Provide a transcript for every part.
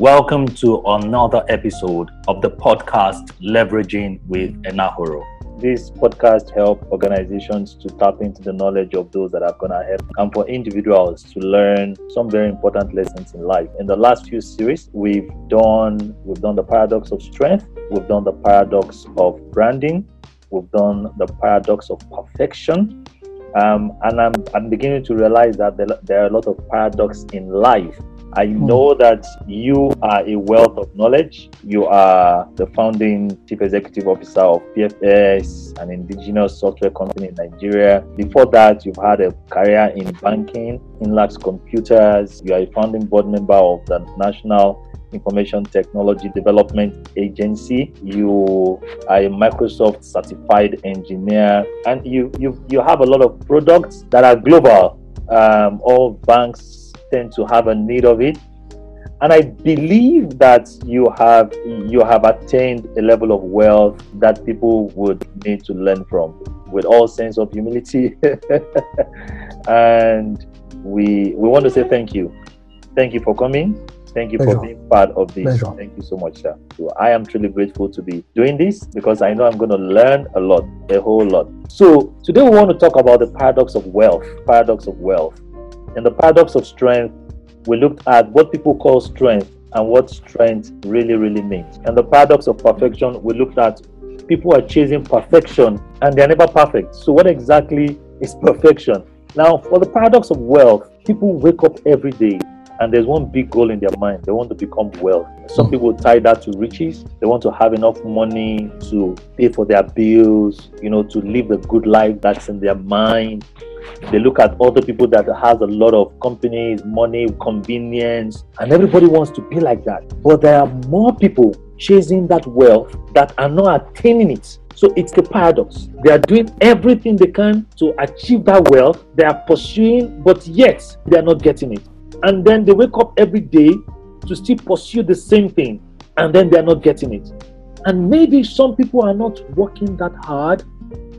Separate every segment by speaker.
Speaker 1: Welcome to another episode of the podcast Leveraging with Enahoro. This podcast helps organizations to tap into the knowledge of those that are going to help and for individuals to learn some very important lessons in life. In the last few series, we've done we've done the paradox of strength, we've done the paradox of branding, we've done the paradox of perfection, um, and I'm, I'm beginning to realize that there, there are a lot of paradox in life I hmm. know that you are a wealth of knowledge. You are the founding chief executive officer of PFS, an indigenous software company in Nigeria. Before that, you've had a career in banking, Inlaks Computers. You are a founding board member of the National Information Technology Development Agency. You are a Microsoft certified engineer, and you you you have a lot of products that are global. Um, all banks tend to have a need of it. And i believe that you have you have attained a level of wealth that people would need to learn from. With all sense of humility. And we we want to say thank you. Thank you for coming. Thank you Pleasure. for being part of this. Pleasure. thank you so much sir. So i am truly grateful to be doing this because i know i'm going to learn a lot a whole lot. So today we want to talk about the paradox of wealth paradox of wealth in the paradox of strength, we looked at what people call strength and what strength really, really means. And the paradox of perfection, we looked at people are chasing perfection and they're never perfect. So, what exactly is perfection? Now, for the paradox of wealth, people wake up every day and there's one big goal in their mind. They want to become wealth. Some hmm. people tie that to riches. They want to have enough money to pay for their bills, you know, to live the good life that's in their mind. They look at other people that has a lot of companies, money, convenience, and everybody wants to be like that. But there are more people chasing that wealth that are not attaining it. So it's a paradox. They are doing everything they can to achieve that wealth. They are pursuing, but yet they are not getting it. And then they wake up every day to still pursue the same thing, and then they are not getting it. And maybe some people are not working that hard,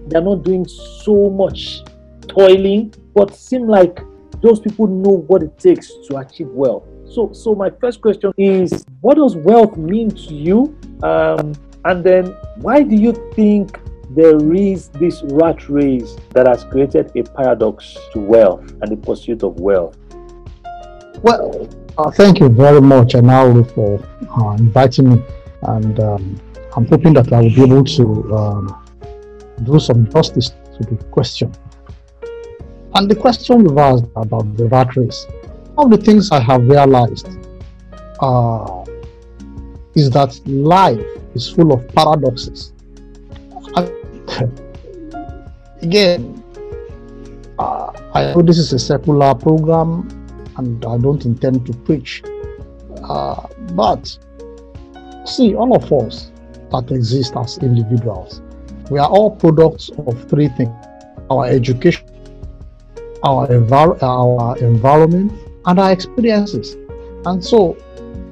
Speaker 1: they are not doing so much toiling, but seem like those people know what it takes to achieve wealth. So, so my first question is, what does wealth mean to you? Um, and then, why do you think there is this rat race that has created a paradox to wealth and the pursuit of wealth?
Speaker 2: Well, uh, thank you very much, Enahoro, for uh, inviting me. And um, I'm hoping that I will be able to um, do some justice to the question. And the question you've asked about the rat race, one of the things I have realized uh, is that life is full of paradoxes. again, uh, I know this is a secular program and I don't intend to preach. Uh, but see, all of us that exist as individuals, we are all products of three things our education our, envir- our environment, and our experiences. And so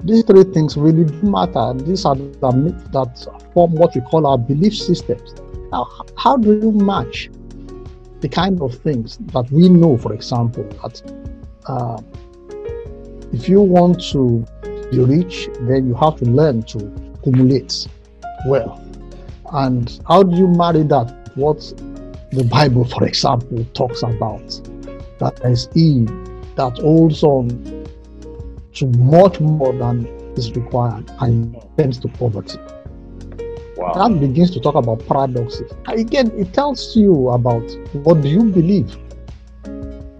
Speaker 2: these three things really do matter. These are the myths that form what we call our belief systems. Now, how do you match the kind of things that we know, for example, that uh, if you want to be rich, then you have to learn to accumulate wealth. And how do you marry that? What the Bible, for example, talks about that is Eve that holds on to much more than is required and tends to poverty. Wow. That begins to talk about paradoxes. Again, it tells you about what do you believe.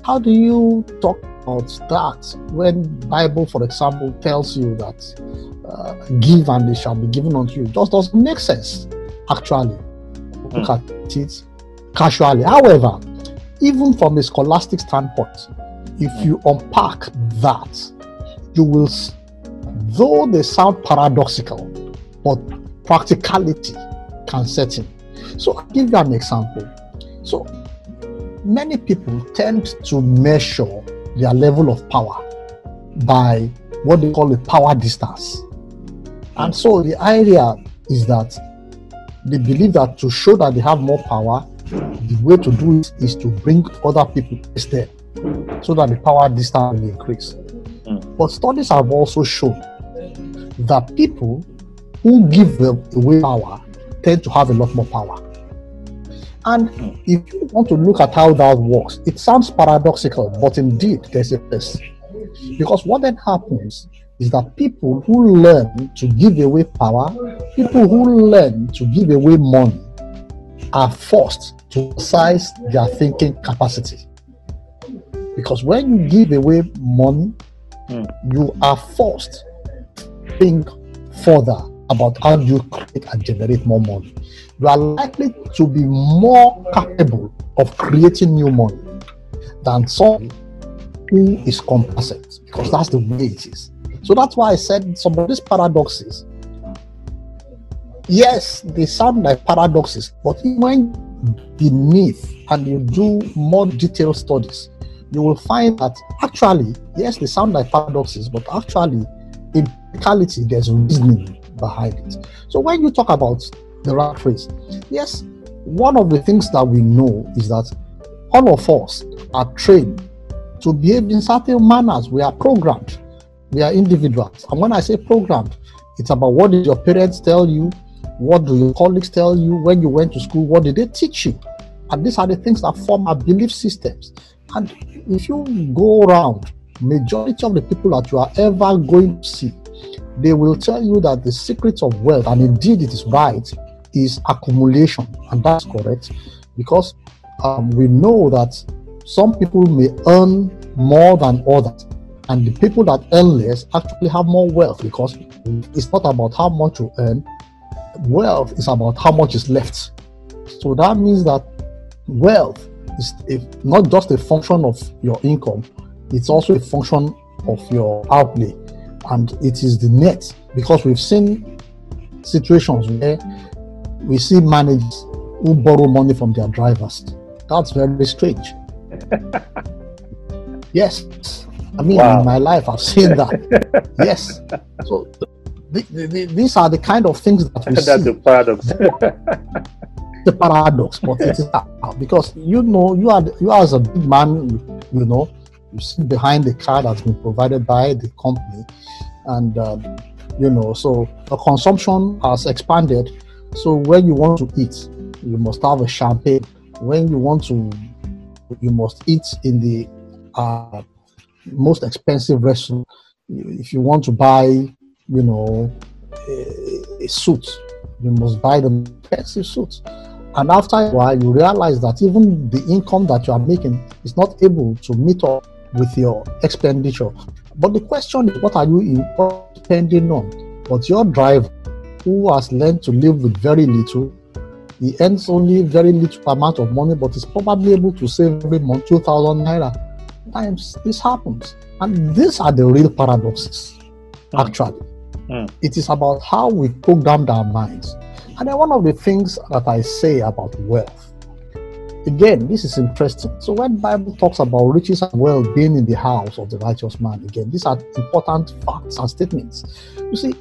Speaker 2: How do you talk about that when Bible, for example, tells you that uh, give and it shall be given unto you? It just doesn't make sense, actually. Look hmm. at it casually. However, even from a scholastic standpoint, if you unpack that, you will, though they sound paradoxical, but practicality can set in. So I'll give you an example. So many people tend to measure their level of power by what they call a power distance. And so the idea is that they believe that to show that they have more power, the way to do it is to bring other people instead so that the power distance will increase. Mm. But studies have also shown that people who give away power tend to have a lot more power. And if you want to look at how that works, it sounds paradoxical, but indeed there's a place. Because what then happens is that people who learn to give away power, people who learn to give away money, are forced to size their thinking capacity. Because when you give away money, mm. you are forced to think further about how you create and generate more money. You are likely to be more capable of creating new money than someone who is complacent, because that's the way it is. So that's why I said some of these paradoxes. Yes, they sound like paradoxes, but when beneath and you do more detailed studies, you will find that actually, yes, they sound like paradoxes, but actually, in reality, there's reasoning behind it. So when you talk about the rat race, yes, one of the things that we know is that all of us are trained to behave in certain manners. We are programmed. We are individuals. And when I say programmed, it's about what did your parents tell you? What do your colleagues tell you when you went to school? What did they teach you? And these are the things that form our belief systems. And if you go around, majority of the people that you are ever going to see, they will tell you that the secret of wealth, and indeed it is right, is accumulation. And that's correct because um, we know that some people may earn more than others. And the people that earn less actually have more wealth because it's not about how much you earn, wealth is about how much is left. So that means that wealth is a, not just a function of your income, it's also a function of your outlay. And it is the net because we've seen situations where we see managers who borrow money from their drivers. That's very strange. yes. I mean, wow. in my life, I've seen that. yes. So the, the, the, these are the kind of things that we
Speaker 1: That's
Speaker 2: see.
Speaker 1: the paradox.
Speaker 2: the paradox, but it is because you know you are you are as a big man, you know, you sit behind the car that's been provided by the company, and uh, you know, so the consumption has expanded. So when you want to eat, you must have a champagne. When you want to, you must eat in the uh, most expensive restaurant. If you want to buy, you know, a, a suit, you must buy the expensive suit. And after a while, you realize that even the income that you are making is not able to meet up with your expenditure. But the question is, what are you spending on? But your driver, who has learned to live with very little, he earns only very little amount of money, but is probably able to save every month 2,000 naira. Times this happens. And these are the real paradoxes, mm. actually. Mm. It is about how we programmed our minds and then one of the things that I say about wealth, again, this is interesting. So when Bible talks about riches and wealth being in the house of the righteous man, again, these are important facts and statements. You see,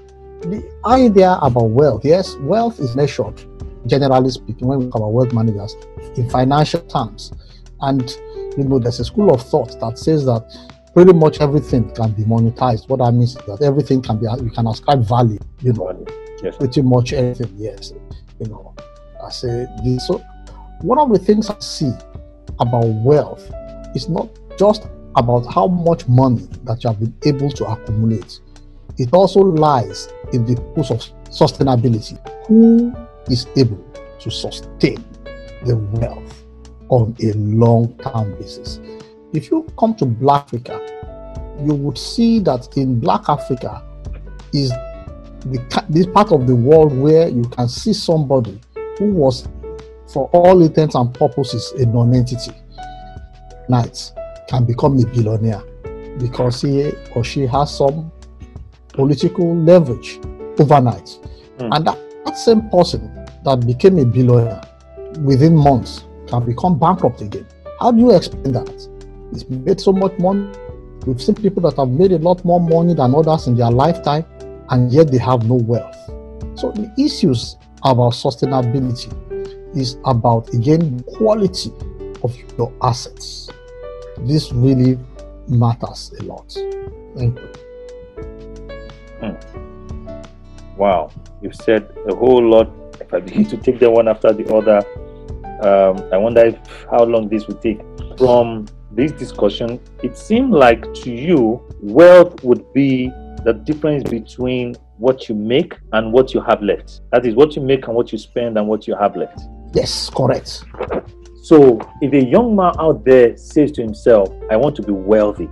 Speaker 2: the idea about wealth, yes, wealth is measured, generally speaking, when we talk about wealth managers, in financial terms. And you know, there's a school of thought that says that pretty much everything can be monetized. What I mean is that everything can be you can ascribe value, you know yes. pretty much anything. Yes, you know, I say this. So one of the things I see about wealth is not just about how much money that you have been able to accumulate. It also lies in the purpose of sustainability. Who is able to sustain the wealth on a long-term basis? If you come to Black Africa, you would see that in Black Africa is the, this part of the world where you can see somebody who was, for all intents and purposes, a non-entity, night can become a billionaire because he or she has some political leverage overnight. Mm. And that, that same person that became a billionaire within months can become bankrupt again. How do you explain that? It's made so much money. We've seen people that have made a lot more money than others in their lifetime and yet they have no wealth. So the issues about sustainability is about again quality of your assets. This really matters a lot. Thank you.
Speaker 1: Hmm. Wow, you've said a whole lot. If I begin to take them one after the other, um, I wonder if, how long this will take. From this discussion, it seemed like to you, wealth would be the difference between what you make and what you have left. That is what you make and what you spend and what you have left.
Speaker 2: Yes, correct.
Speaker 1: So if a young man out there says to himself, I want to be wealthy,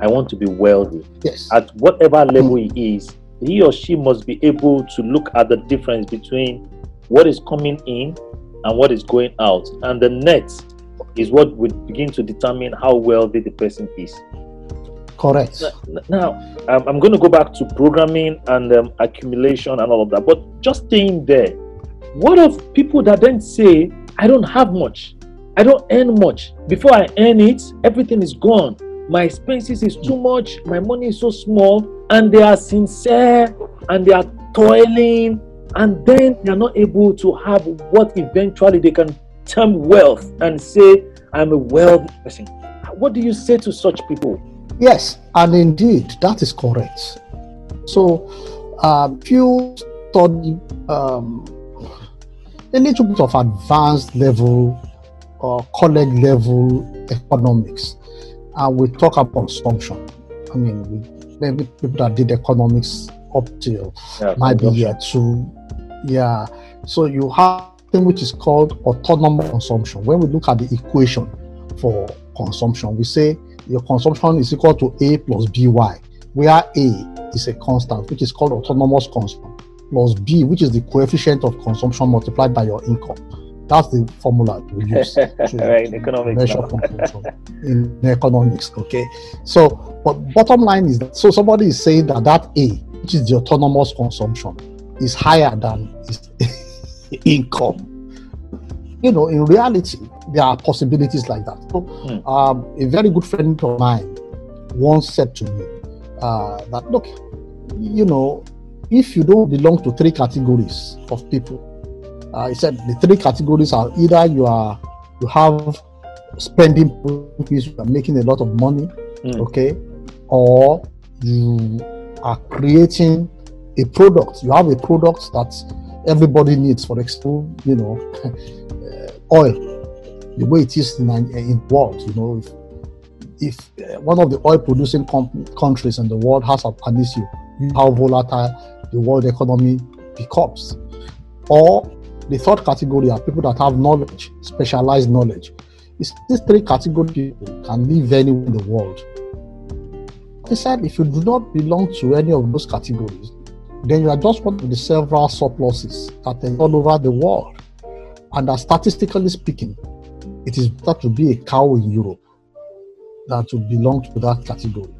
Speaker 1: I want to be wealthy.
Speaker 2: Yes.
Speaker 1: At whatever level he is, he or she must be able to look at the difference between what is coming in and what is going out. And the net is what would begin to determine how wealthy the person is.
Speaker 2: Correct.
Speaker 1: Now, um, I'm going to go back to programming and um, accumulation and all of that. But just staying there, what of people that then say, I don't have much, I don't earn much. Before I earn it, everything is gone. My expenses is too much, my money is so small, and they are sincere and they are toiling, and then they are not able to have what eventually they can term wealth and say, I'm a wealthy person. What do you say to such people?
Speaker 2: Yes, and indeed, that is correct. So, um, if you study um, a little bit of advanced level or college level economics, and we talk about consumption. I mean, we, maybe people that did economics up till yeah, might be year two. Yeah. So you have thing which is called autonomous consumption. When we look at the equation for consumption, we say your consumption is equal to A plus BY, where A is a constant, which is called autonomous consumption, plus B, which is the coefficient of consumption multiplied by your income. That's the formula we use to
Speaker 1: right,
Speaker 2: measure consumption in economics. Okay, so but bottom line is that so somebody is saying that that A, which is the autonomous consumption, is higher than his income. You know, in reality, there are possibilities like that. So, mm. um, a very good friend of mine once said to me uh, that, look, you know, if you don't belong to three categories of people, uh, he said the three categories are either you are you have spending you are making a lot of money, mm. okay, or you are creating a product. You have a product that everybody needs. For example, you know, oil the way it is in, in the world. You know, if, if uh, one of the oil producing com- countries in the world has an issue, how volatile the world economy becomes. Or the third category are people that have knowledge, specialized knowledge. It's, these three categories can live anywhere in the world. He said, if you do not belong to any of those categories, then you are just one of the several surpluses that are all over the world. And that statistically speaking, it is better to be a cow in Europe than to belong to that category.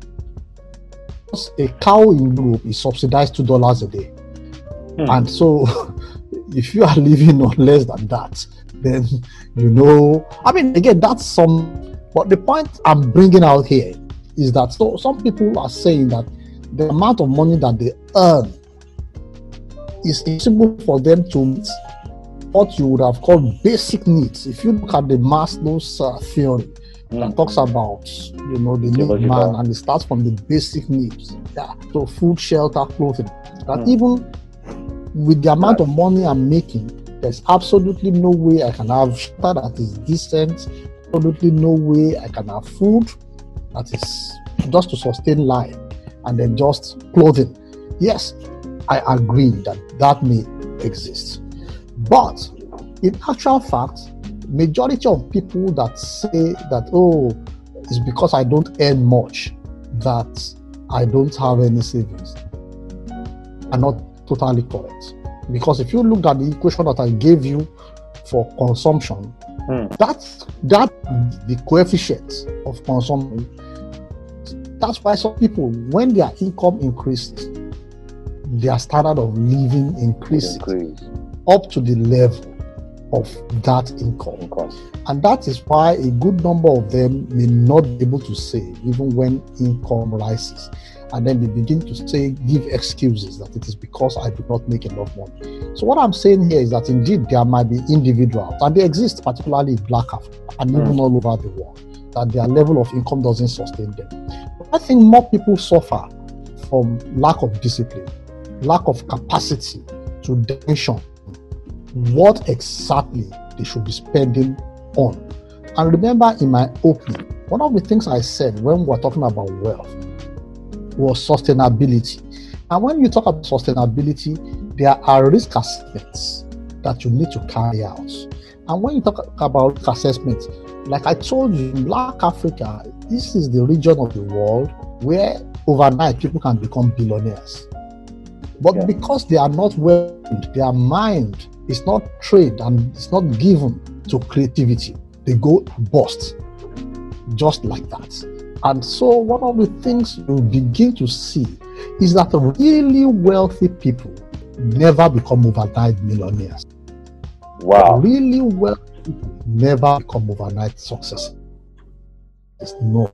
Speaker 2: Because a cow in Europe is subsidized two dollars a day, hmm. and so if you are living on less than that, then you know. I mean, again, that's some. But the point I'm bringing out here is that so some people are saying that the amount of money that they earn is impossible for them to meet what you would have called basic needs. If you look at the Maslow's uh, theory, mm. that talks about you know the need man and it starts from the basic needs. Yeah, so food, shelter, clothing. That mm. even with the amount of money I'm making, there's absolutely no way I can have shelter that is decent. Absolutely no way I can have food that is just to sustain life, and then just clothing. Yes, I agree that that may exist. But in actual fact, majority of people that say that, oh, it's because I don't earn much that I don't have any savings are not totally correct. Because if you look at the equation that I gave you for consumption, mm. that's that the coefficient of consumption. That's why some people, when their income increases, their standard of living increases. Increase up to the level of that income. And that is why a good number of them may not be able to save even when income rises. And then they begin to say, give excuses that it is because I do not make enough money. So, what I'm saying here is that indeed there might be individuals, and they exist particularly in Black Africa and mm. even all over the world, that their level of income doesn't sustain them. But I think more people suffer from lack of discipline lack of capacity to dimension what exactly they should be spending on. And remember in my opening, one of the things I said when we were talking about wealth was sustainability. And when you talk about sustainability, there are risk assessments that you need to carry out. And when you talk about assessments, like I told you, Black Africa, this is the region of the world where overnight people can become billionaires. But yeah. because they are not well, their mind is not trained and it's not given to creativity, they go bust just like that. And so, one of the things you begin to see is that really wealthy people never become overnight millionaires.
Speaker 1: Wow.
Speaker 2: Really wealthy people never become overnight success. It's no.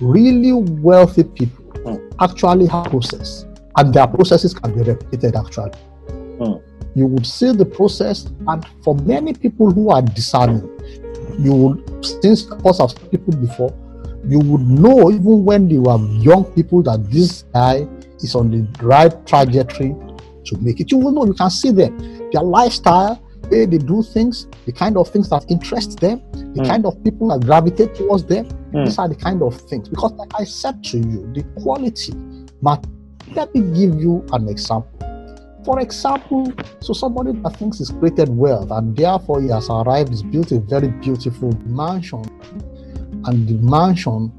Speaker 2: Really wealthy people mm. actually have process, and their processes can be repeated actually. Mm. You would see the process, and for many people who are discerning, you would, since of course I've seen people before, you would know even when they were young people that this guy is on the right trajectory to make it. You will know, you can see them, their lifestyle, way they do things, the kind of things that interest them, the mm. kind of people that gravitate towards them. Mm. These are the kind of things. Because, like I said to you, the quality. But let me give you an example. For example, so somebody that thinks he's created wealth and therefore he has arrived, he's built a very beautiful mansion, and the mansion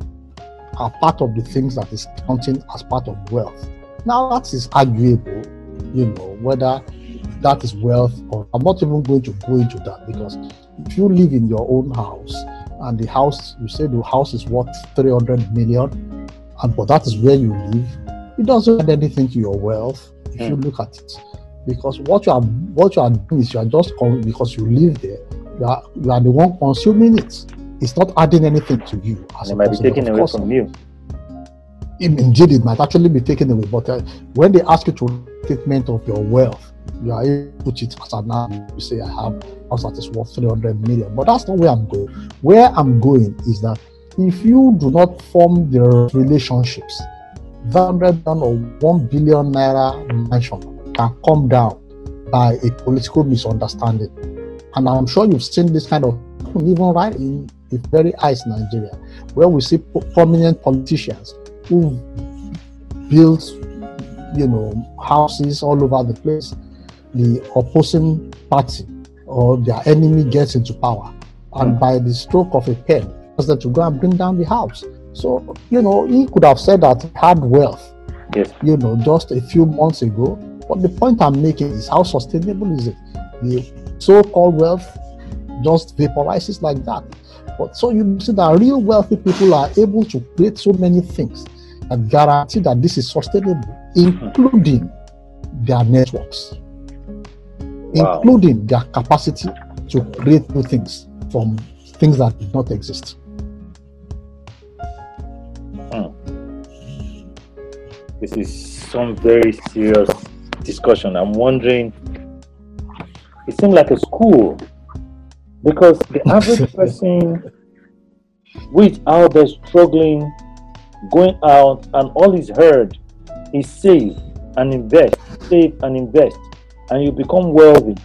Speaker 2: are part of the things that is counting as part of wealth. Now that is arguable, you know, whether that is wealth or I'm not even going to go into that because if you live in your own house and the house you say the house is worth 300 million and but that is where you live, it doesn't add anything to your wealth if mm. you hmm. look at it. Because what you are what you are doing is you are just because you live there, you are you are the one consuming it. It's not adding anything to you.
Speaker 1: As it might be taken away from you.
Speaker 2: Indeed, it might actually be taken away. But uh, when they ask you to statement of your wealth, you are able to put it as an now. You say I have house that is worth 300 million. But that's not where I'm going. Where I'm going is that if you do not form the relationships, 100 or 1 billion naira mansion can come down by a political misunderstanding. And I'm sure you've seen this kind of even right in the very eyes Nigeria, where we see prominent politicians who built, you know, houses all over the place. The opposing party or their enemy gets into power, and mm. by the stroke of a pen, that to go and bring down the house. So, you know, he could have said that he had wealth,
Speaker 1: yes.
Speaker 2: you know, just a few months ago. But the point I'm making is how sustainable is it? The so called wealth just vaporizes like that. But so you see that real wealthy people are able to create so many things that guarantee that this is sustainable, including their networks, wow. including their capacity to create new things from things that did not exist.
Speaker 1: This is some very serious discussion. I'm wondering, it seems like a school because the average person which out there struggling, going out, and all he's heard is save and invest, save and invest, and you become wealthy.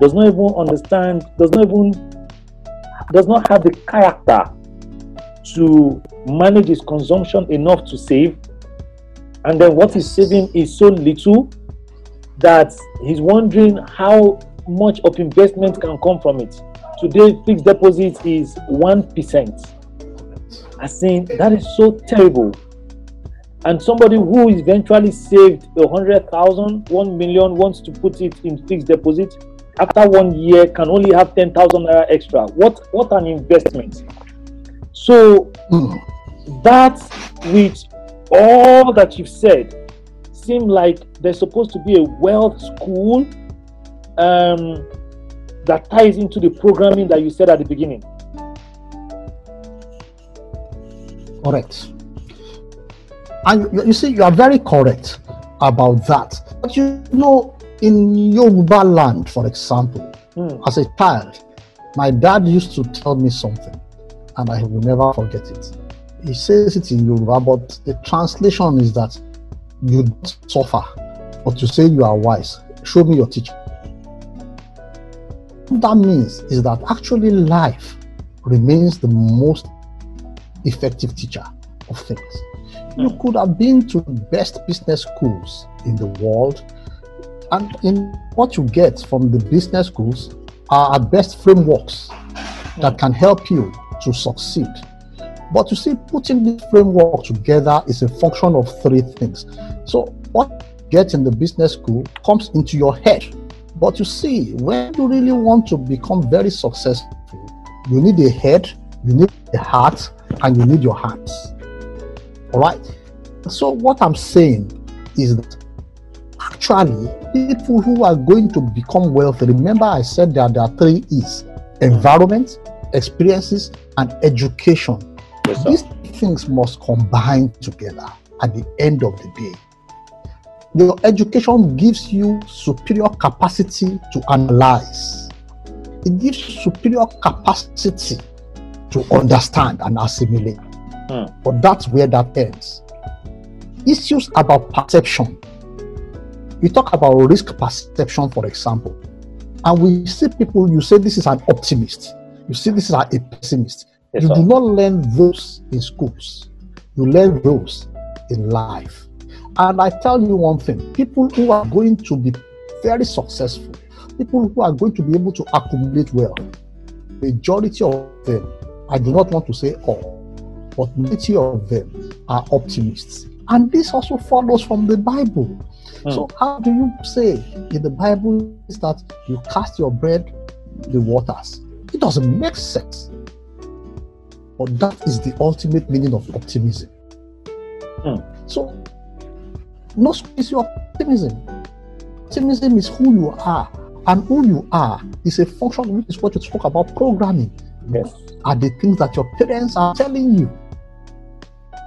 Speaker 1: Does not even understand, does not even does not have the character to manage his consumption enough to save and then what he's saving is so little that he's wondering how much of investment can come from it. Today, fixed deposit is 1%. I think that is so terrible. And somebody who eventually saved a hundred thousand, one million, wants to put it in fixed deposit. After one year, can only have ten thousand naira extra. What what an investment! So mm. that which all that you've said seem like there's supposed to be a wealth school um, that ties into the programming that you said at the beginning.
Speaker 2: Correct. And you see, you are very correct about that. But you know, in Yoruba land, for example, mm. as a child, my dad used to tell me something, and I will never forget it he says it in Yoruba, but the translation is that you suffer but to say you are wise, show me your teaching. What that means is that actually life remains the most effective teacher of things. You hmm. could have been to the best business schools in the world, and in what you get from the business schools are at best frameworks that can help you to succeed. But you see, putting this framework together is a function of three things. So, what you get in the business school comes into your head. But you see, when you really want to become very successful, you need a head, you need a heart, and you need your hands. All right? So, what I'm saying is that actually, people who are going to become wealthy, remember I said that there are three E's environment, experiences, and education. Yes, These things must combine together at the end of the day. Your education gives you superior capacity to analyze. It gives superior capacity to understand and assimilate. Hmm. But that's where that ends. Issues about perception. You talk about risk perception, for example, and we see people, you say this is an optimist, you see this is a pessimist. Yes, you sir. do not learn those in schools, you learn those in life. And I tell you one thing people who are going to be very successful, people who are going to be able to accumulate wealth, majority of them I do not want to say all, but majority of them are optimists. And this also follows from the Bible. Mm. So, how do you say in the Bible is that you cast your bread the waters? It doesn't make sense. But that is the ultimate meaning of optimism. Mm. So, no space of optimism. Optimism is who you are, and who you are is a function, which is what you spoke about programming. Yes are the things that your parents are telling you.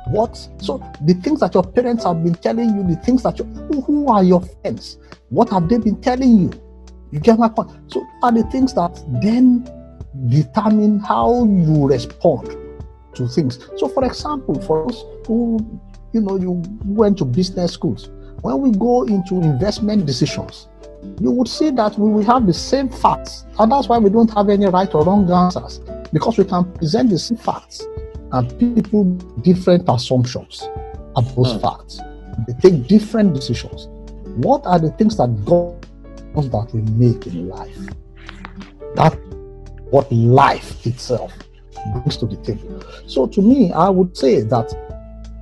Speaker 2: What? So the things that your parents have been telling you, the things that you, who, who are your friends? What have they been telling you? You get my point. So are the things that then determine how you respond to things. So, for example, for us who you know you went to business schools, when we go into investment decisions, you would see that we will have the same facts, and that's why we don't have any right or wrong answers because we can present the same facts and people different assumptions of those mm. facts. They take different decisions. What are the things that God that we make in life? That what life itself brings to the table. So to me, I would say that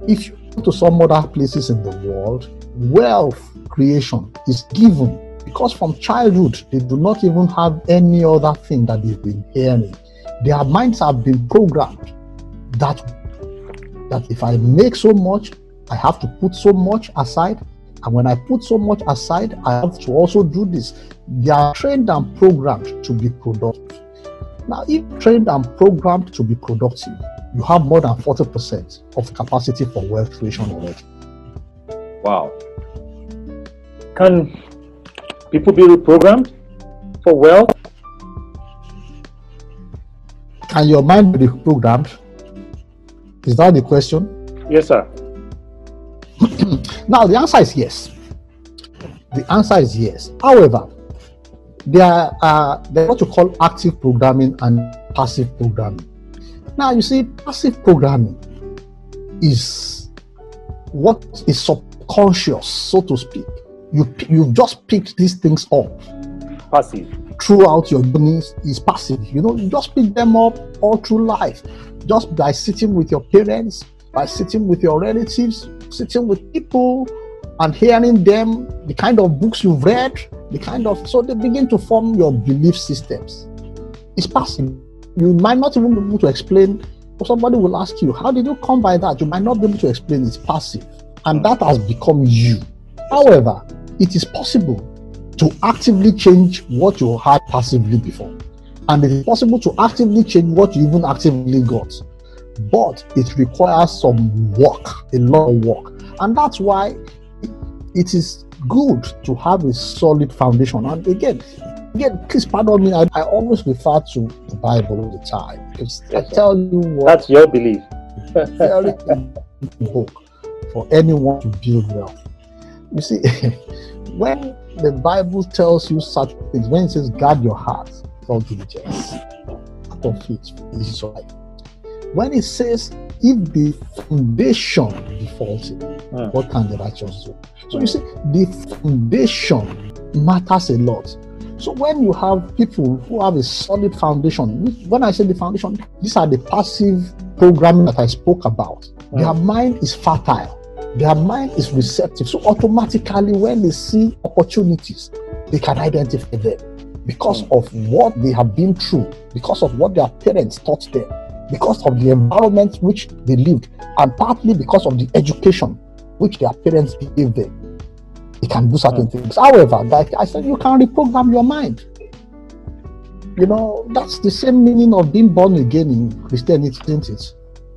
Speaker 2: if you go to some other places in the world, wealth creation is given because from childhood they do not even have any other thing that they've been hearing their minds have been programmed that that if I make so much, I have to put so much aside. And when I put so much aside, I have to also do this. They are trained and programmed to be productive. Now, if trained and programmed to be productive, you have more than 40% of capacity for wealth creation already.
Speaker 1: Wow. Can people be reprogrammed for wealth?
Speaker 2: Can your mind be programmed? Is that the question?
Speaker 1: Yes, sir.
Speaker 2: now, the answer is yes. The answer is yes. However, there are there what you call active programming and passive programming. Now, you see, passive programming is what is subconscious, so to speak. You you just picked these things up.
Speaker 1: Passive
Speaker 2: throughout your journeys is passive. You know, you just pick them up all through life. Just by sitting with your parents, by sitting with your relatives, sitting with people and hearing them, the kind of books you've read, the kind of so they begin to form your belief systems. It's passive. You might not even be able to explain, or somebody will ask you, How did you come by that? You might not be able to explain it's passive. And that has become you. However, it is possible to actively change what you had passively before. And it is possible to actively change what you even actively got. But it requires some work, a lot of work. And that's why it is good to have a solid foundation. And again, again, please pardon me, I, I always refer to the Bible all the time. Because I tell you what
Speaker 1: that's your belief.
Speaker 2: very book for anyone to build wealth. You see, when the Bible tells you such things, when it says guard your heart, all diligence, out of this is right. When it says if the foundation be faulty, mm. what can the righteous do? So you see, the foundation matters a lot. So when you have people who have a solid foundation, when I say the foundation, these are the passive programming that I spoke about. Mm. Their mind is fertile, their mind is receptive. So automatically, when they see opportunities, they can identify them because mm. of what they have been through, because of what their parents taught them, because of the environment which they lived, and partly because of the education which their parents gave them. They can do certain mm. things. However, like I said, you can reprogram your mind. You know, that's the same meaning of being born again in Christianity, isn't it?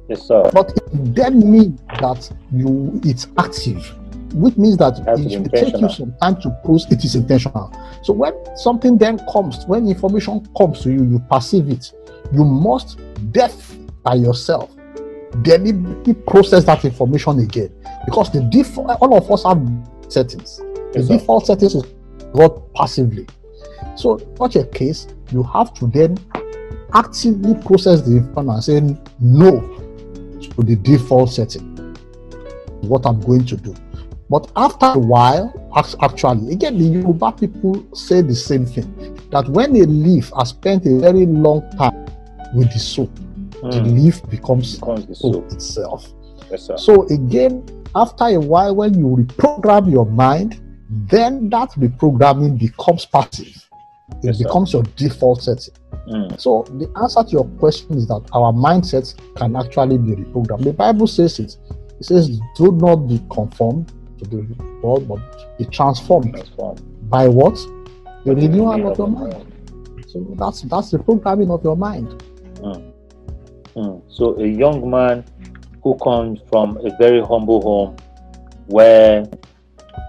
Speaker 1: Yes, sir.
Speaker 2: But it then means that you it's active, which means that it will take you some time to process it is intentional. So when something then comes, when information comes to you, you perceive it. You must death by yourself deliberately process that information again because the default all of us have settings. The yes, default settings is not passively. So, such a case, you have to then actively process the information and say no to the default setting. What I'm going to do. But after a while, actually, again, the Yoruba people say the same thing that when a leaf has spent a very long time with the soap, mm. the hmm. leaf becomes, becomes the soap itself. Yes, so, again, after a while, when you reprogram your mind, then that reprogramming becomes passive. It yes, becomes your default setting. Mm. So the answer to your question is that our mindsets can actually be reprogrammed. The Bible says it. It says, "Do not be conformed to the world, but be transformed, transformed. by what the renewal of your mind." So that's that's the programming of your mind.
Speaker 1: Mm. Mm. So a young man who comes from a very humble home where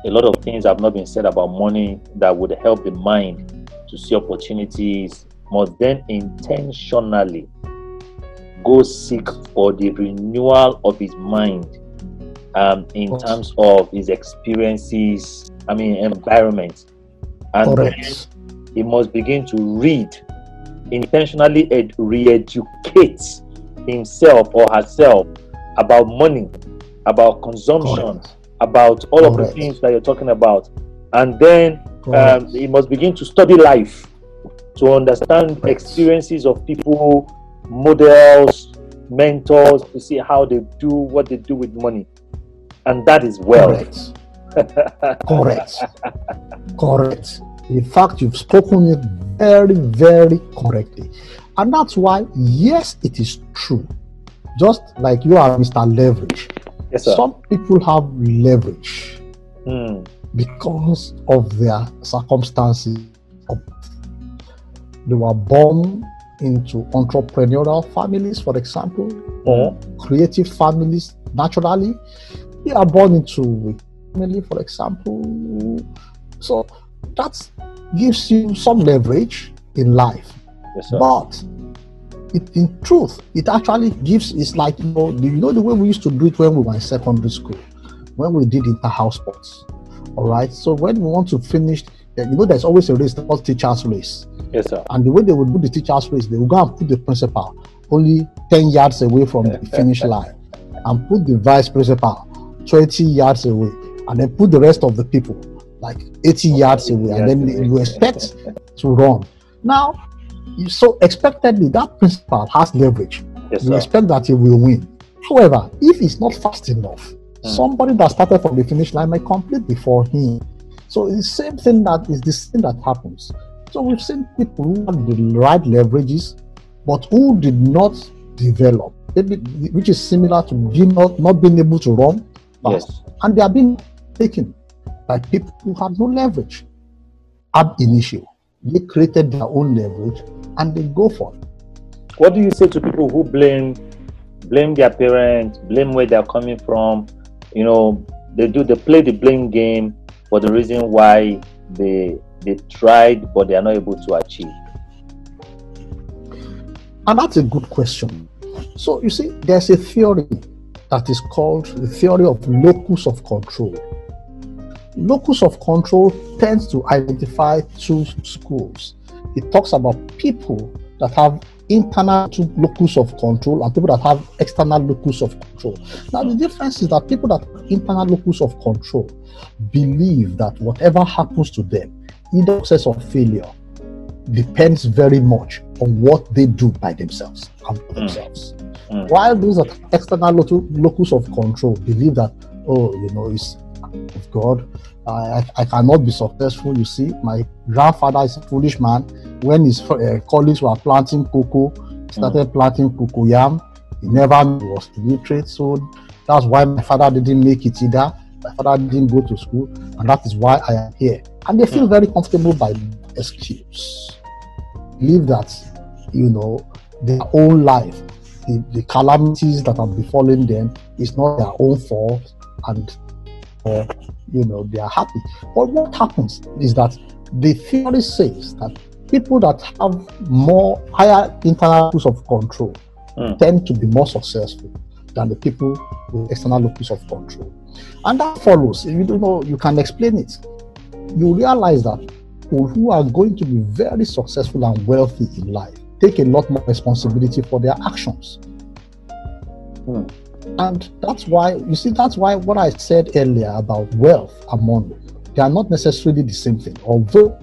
Speaker 1: a lot of things have not been said about money that would help the mind to see opportunities must then intentionally go seek for the renewal of his mind um, in terms of his experiences, I mean, environment. And he must begin to read, intentionally ed- re educate himself or herself about money, about consumption, Correct. about all Correct. of the things that you're talking about. And then um, he must begin to study life to understand Correct. experiences of people, models, mentors, to see how they do what they do with money. And that is well.
Speaker 2: Correct. Correct. Correct. In fact, you've spoken it very, very correctly. And that's why, yes, it is true just like you are Mr. Leverage. Yes, sir. Some people have leverage mm. because of their circumstances. They were born into entrepreneurial families, for example, or hmm. creative families naturally. They are born into family, for example. So that gives you some leverage in life. Yes, but it, in truth, it actually gives, it's like, you know, you know the way we used to do it when we were in secondary school, when we did inter-house sports. All right. So when we want to finish, you know, there's always a race called teacher's race.
Speaker 1: Yes, sir.
Speaker 2: And the way they would do the teacher's race, they would go and put the principal only 10 yards away from the finish line and put the vice principal 20 yards away and then put the rest of the people like 80 yards away and then you expect to run. Now, so expectedly that principal has leverage. Yes, you expect that he will win. However, if he's not fast enough, mm. somebody that started from the finish line might complete before him. So it's the same thing that is the thing that happens. So we've seen people who had the right leverages, but who did not develop, Maybe which is similar to being not, not being able to run fast. Yes. And they are being taken by people who have no leverage ab initio. They created their own leverage and they go for it.
Speaker 1: What do you say to people who blame blame their parents, blame where they're coming from? You know, they do they play the blame game for the reason why they they tried but they are not able to achieve.
Speaker 2: And that's a good question. So you see, there's a theory that is called the theory of locus of control. Locus of control tends to identify two schools. It talks about people that have internal locus of control and people that have external locus of control. Now, the difference is that people that have internal locus of control believe that whatever happens to them, either success or failure, depends very much on what they do by themselves and for mm. themselves. Mm. While those that external locus of control believe that, oh, you know, it's of God, I, I cannot be successful. You see, my grandfather is a foolish man. When his uh, colleagues were planting cocoa, he started planting cocoyam. He never was illiterate, so that's why my father didn't make it either. My father didn't go to school, and that is why I am here. And they feel mm. very comfortable by excuse. Believe that, you know, their own life, the, the calamities that have befallen them, is not their own fault, and uh, you know, they are happy. But what happens is that the theory says that people that have more higher internal locus of control mm. tend to be more successful than the people with external locus of control. And that follows, if you don't know, you can explain it. You realize that people who are going to be very successful and wealthy in life take a lot more responsibility for their actions. Mm. And that's why, you see, that's why what I said earlier about wealth and money, they are not necessarily the same thing. Although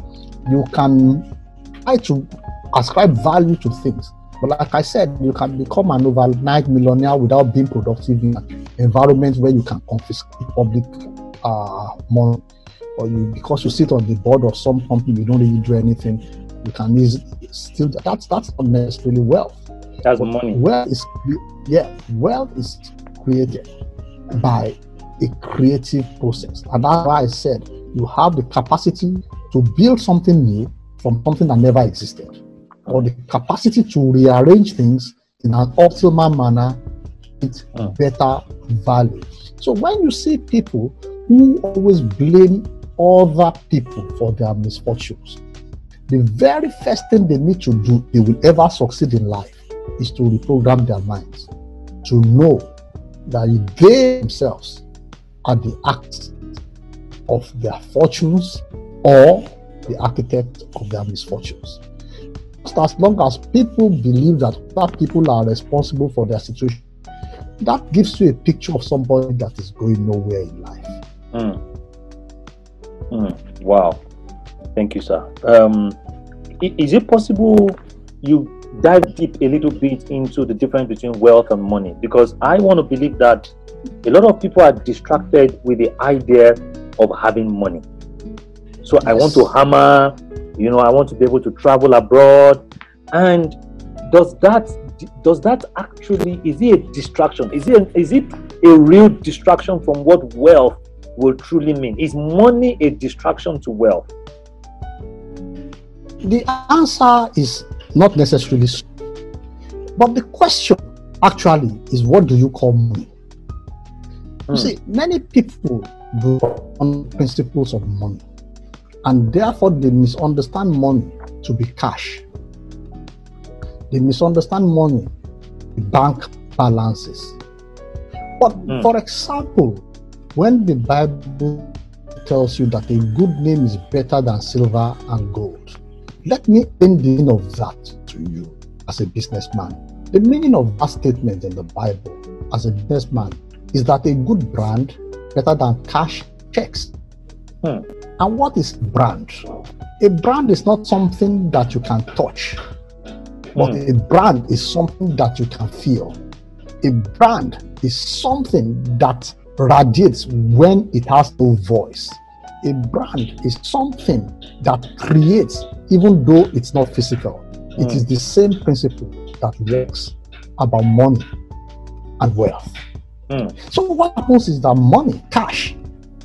Speaker 2: you can try to ascribe value to things. But like I said, you can become an overnight millionaire without being productive in an environment where you can confiscate public uh, money. Or you, because you sit on the board of some company, you don't really do anything. You can easily still that's that's not necessarily wealth.
Speaker 1: That's but money.
Speaker 2: Wealth is yeah, wealth is created by a creative process. And that's why I said you have the capacity to build something new from something that never existed, or the capacity to rearrange things in an optimal manner with mm. better value. So when you see people who always blame other people for their misfortunes, the very first thing they need to do, they will ever succeed in life, is to reprogram their minds, to know that they themselves are the act of their fortunes or the architect of their misfortunes. Just as long as people believe that other people are responsible for their situation, that gives you a picture of somebody that is going nowhere in life.
Speaker 1: Mm. Mm. Wow. Thank you, sir. Um, is it possible you dive deep a little bit into the difference between wealth and money because I want to believe that a lot of people are distracted with the idea of having money. So yes. I want to hammer, you know, I want to be able to travel abroad. And does that does that actually is it a distraction? Is it is it a real distraction from what wealth will truly mean? Is money a distraction to wealth?
Speaker 2: The answer is not necessarily so. But the question actually is what do you call money? Mm. You hmm. see, many people do on principles of money, and therefore they misunderstand money to be cash. They misunderstand money, the bank balances. But mm. for example, when the Bible tells you that a good name is better than silver and gold, let me end the meaning of that to you as a businessman. The meaning of that statement in the Bible as a businessman is that a good brand better than cash checks. Hmm. And what is brand? A brand is not something that you can touch, but hmm. a brand is something that you can feel. A brand is something that radiates when it has no voice. A brand is something that creates even though it's not physical. Mm. It is hmm. the same principle that works about money and wealth. Mm. So what happens is that money, cash,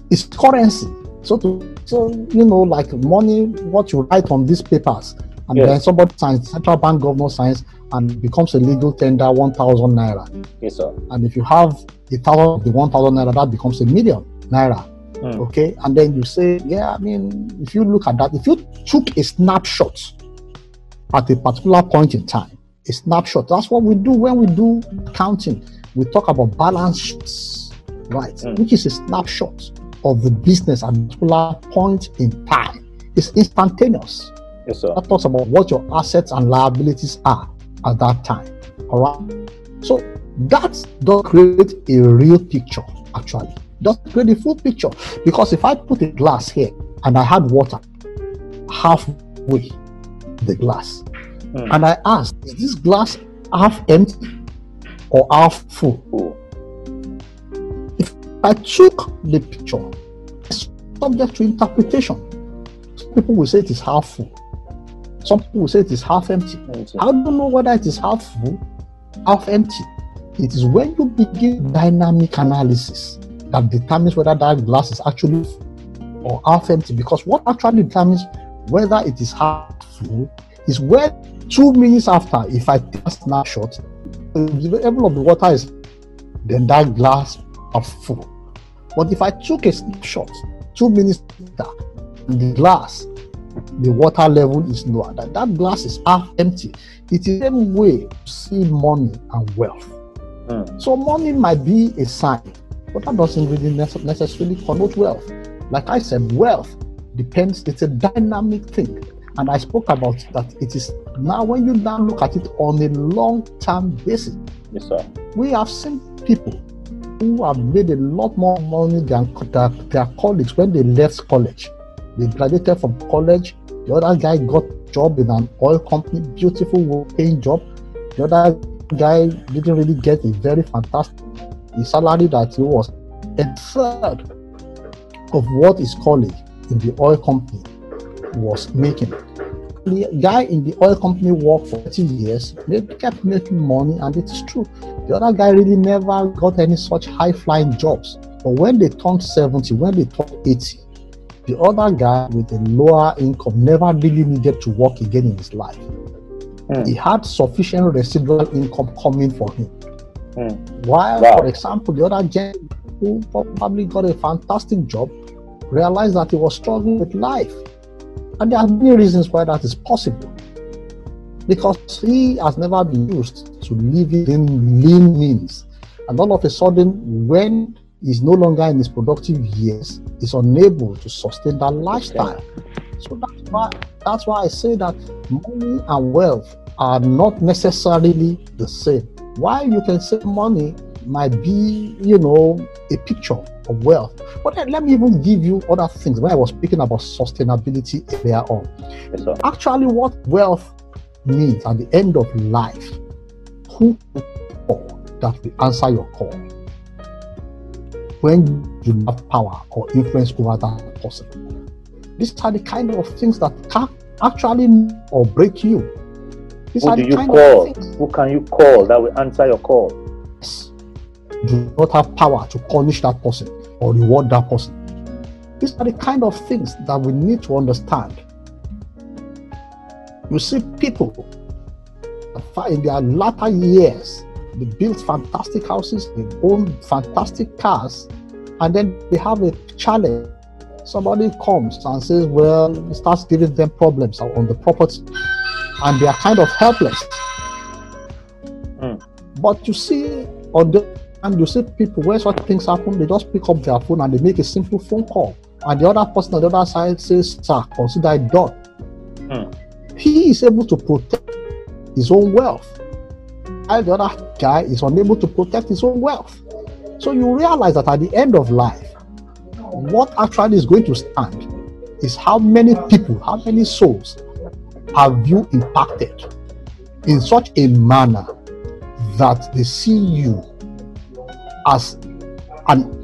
Speaker 2: is currency. So to so you know, like money, what you write on these papers, and yes. then somebody signs, central bank governor signs, and becomes a legal tender, one thousand naira.
Speaker 1: Yes, sir.
Speaker 2: And if you have a thousand, the one thousand naira, that becomes a million naira. Mm. Okay. And then you say, yeah, I mean, if you look at that, if you took a snapshot at a particular point in time, a snapshot, that's what we do when we do counting. We talk about balance sheets, right? Mm. Which is a snapshot of the business at a particular point in time It's instantaneous.
Speaker 1: Yes, sir.
Speaker 2: That talks about what your assets and liabilities are at that time. All right. So that does create a real picture, actually. Does create a full picture. Because if I put a glass here and I had water halfway the glass, mm. and I ask, is this glass half empty or half full? If I took the picture, it's subject to interpretation. Some people will say it is half full. Some people will say it is half empty. I don't know whether it is half full, half empty. It is when you begin dynamic analysis that determines whether that glass is actually or half empty. Because what actually determines whether it is half full is where two minutes after, if I take a snapshot, the level of the water is then that glass is full. But if I took a snapshot two minutes later, the glass, the water level is lower, that, that glass is half empty. It is the same way to see money and wealth. Mm. So money might be a sign, but that doesn't really necessarily connote wealth. Like I said, wealth depends, it's a dynamic thing. And I spoke about that it is now when you now look at it on a long term basis.
Speaker 1: Yes, sir.
Speaker 2: We have seen people who have made a lot more money than their, their colleagues when they left college. They graduated from college. The other guy got job in an oil company, beautiful paying job. The other guy didn't really get a very fantastic the salary that he was a third of what his colleague in the oil company was making. The guy in the oil company worked for 30 years, they kept making money, and it is true. The other guy really never got any such high flying jobs. But when they turned 70, when they turned 80, the other guy with a lower income never really needed to work again in his life. Mm. He had sufficient residual income coming for him. Mm. While, wow. for example, the other guy who probably got a fantastic job realized that he was struggling with life. And there are many reasons why that is possible. Because he has never been used to living in lean means. And all of a sudden, when he's no longer in his productive years, he's unable to sustain that lifestyle. So that's why that's why I say that money and wealth are not necessarily the same. Why you can say money might be, you know, a picture of wealth. But let me even give you other things. When I was speaking about sustainability earlier on, yes, actually, what wealth means at the end of life, who that will answer your call when you have power or influence over that person. These are the kind of things that can actually or break you.
Speaker 1: These Who do you call? Who can you call that will answer your call?
Speaker 2: Yes. Do not have power to punish that person or reward that person. These are the kind of things that we need to understand. You see, people in their latter years, they build fantastic houses, they own fantastic cars, and then they have a challenge. Somebody comes and says, Well, starts giving them problems on the property, and they are kind of helpless. Mm. But you see, on the and you see people where such things happen, they just pick up their phone and they make a simple phone call. And the other person on the other side says, Sir, consider it done. Mm. He is able to protect his own wealth. While the other guy is unable to protect his own wealth. So you realize that at the end of life, what actually is going to stand is how many people, how many souls have you impacted in such a manner that they see you as an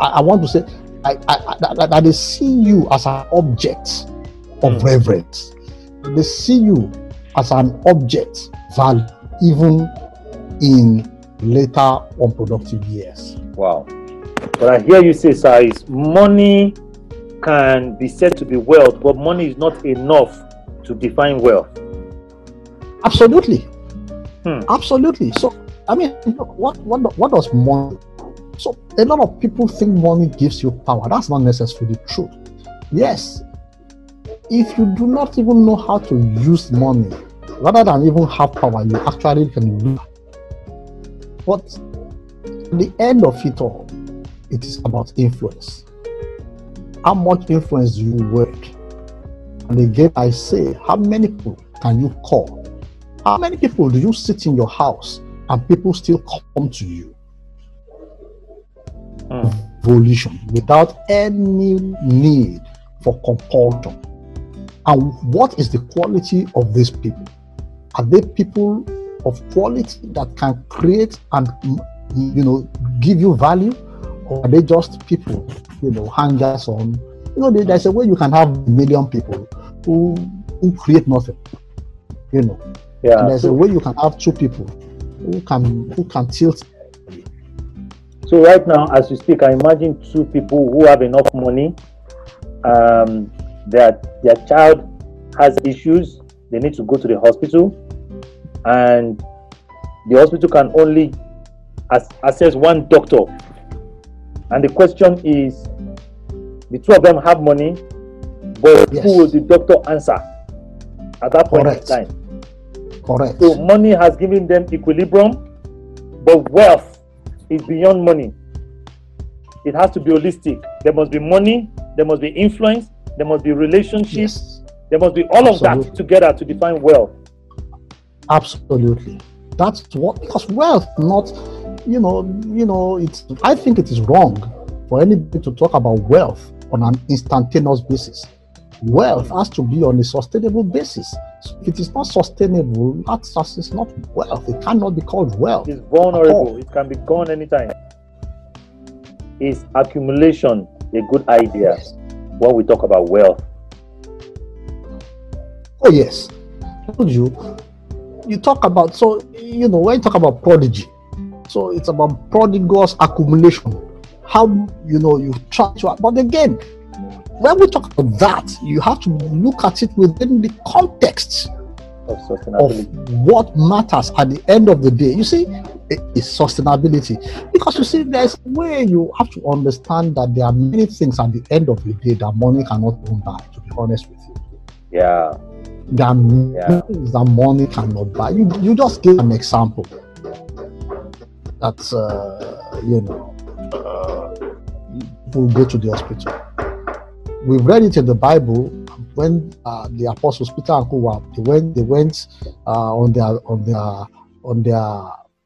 Speaker 2: I, I want to say I, I, that, that they see you as an object of mm. reverence. They see you as an object value, even in later unproductive years.
Speaker 1: Wow. But I hear you say, sir, is money can be said to be wealth, but money is not enough to define wealth.
Speaker 2: Absolutely. Hmm. Absolutely. So I mean, what what what does money? So a lot of people think money gives you power. That's not necessarily true. Yes, if you do not even know how to use money, rather than even have power, you actually can do. But the end of it all, it is about influence. how much influence do you work? And again, I say, how many people can you call? How many people do you sit in your house and people still come to you? Mm. Volition without any need for compulsion. And what is the quality of these people? Are they people of quality that can create and you know give you value, or are they just people you know hangers on? You know, there's a way you can have a million people who who create nothing. You know, yeah. And there's a way you can have two people who can who can tilt.
Speaker 1: So right now, as you speak, I imagine two people who have enough money. Um, that their child has issues, they need to go to the hospital, and the hospital can only as- assess one doctor. And the question is, the two of them have money, but yes. who will the doctor answer at that point Correct. in time?
Speaker 2: Correct.
Speaker 1: So money has given them equilibrium, but wealth is beyond money. It has to be holistic. There must be money, there must be influence, there must be relationships, yes. there must be all Absolutely. of that together to define wealth.
Speaker 2: Absolutely. That's what because wealth not you know, you know, it's I think it is wrong for anybody to talk about wealth on an instantaneous basis. Wealth has to be on a sustainable basis. If it is not sustainable, that's it's not wealth. It cannot be called wealth.
Speaker 1: It's vulnerable. It can be gone anytime. Is accumulation a good idea yes. when we talk about wealth?
Speaker 2: Oh yes. Told you. You talk about so you know when you talk about prodigy, so it's about prodigal's accumulation. How you know you try to but again when we talk about that, you have to look at it within the context of, of what matters at the end of the day. You see, is sustainability. Because you see, there's a way you have to understand that there are many things at the end of the day that money cannot buy, to be honest with you.
Speaker 1: Yeah.
Speaker 2: There are yeah. things that money cannot buy. You, you just give an example. That's, uh, you know, people go to the hospital. We've read it in the Bible when uh, the apostles Peter and Paul they went they went uh, on their on their on their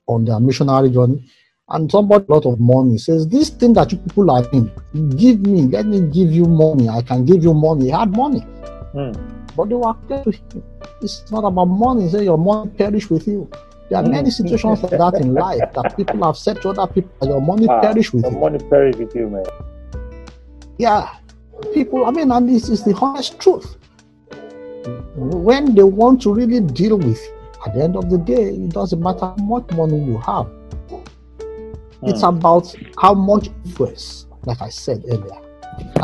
Speaker 2: on their missionary journey. And somebody a lot of money says this thing that you people are in give me let me give you money. I can give you money. He had money. Mm. but they were clear to him it's not about money. Say your money perish with you there are mm. many situations like that in life that people have said to other people your money ah, perish with
Speaker 1: your
Speaker 2: you
Speaker 1: money perish with you man
Speaker 2: yeah people, I mean, and this is the honest truth. When they want to really deal with, at the end of the day, it doesn't matter how much money you have. Mm. It's about how much influence, like I said earlier.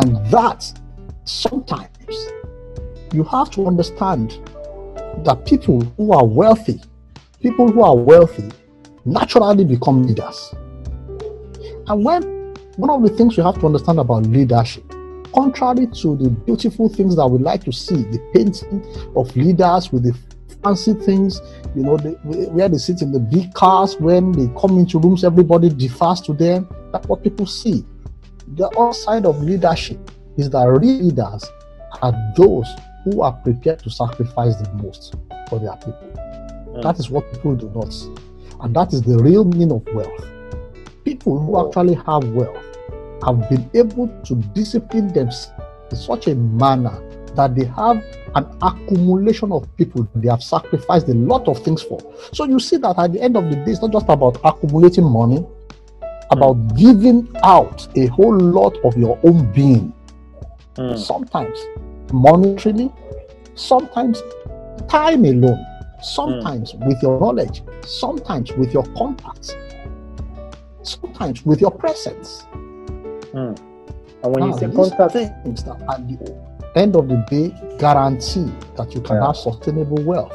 Speaker 2: And that sometimes you have to understand that people who are wealthy, people who are wealthy, naturally become leaders. And when one of the things you have to understand about leadership contrary to the beautiful things that we like to see, the painting of leaders with the fancy things, you know, where they sit in the big cars, when they come into rooms, everybody defers to them. That's what people see. The other side of leadership is that real leaders are those who are prepared to sacrifice the most for their people. Mm. That is what people do not see. And that is the real meaning of wealth. People who actually have wealth have been able to discipline themselves in such a manner that they have an accumulation of people they have sacrificed a lot of things for. So you see that at the end of the day, it's not just about accumulating money, about mm. giving out a whole lot of your own being. Mm. Sometimes monetarily, sometimes time alone, sometimes mm. with your knowledge, sometimes with your contacts, sometimes with your presence.
Speaker 1: Mm. And when now, you say contact
Speaker 2: things that at the end of the day guarantee that you can yeah. have sustainable wealth.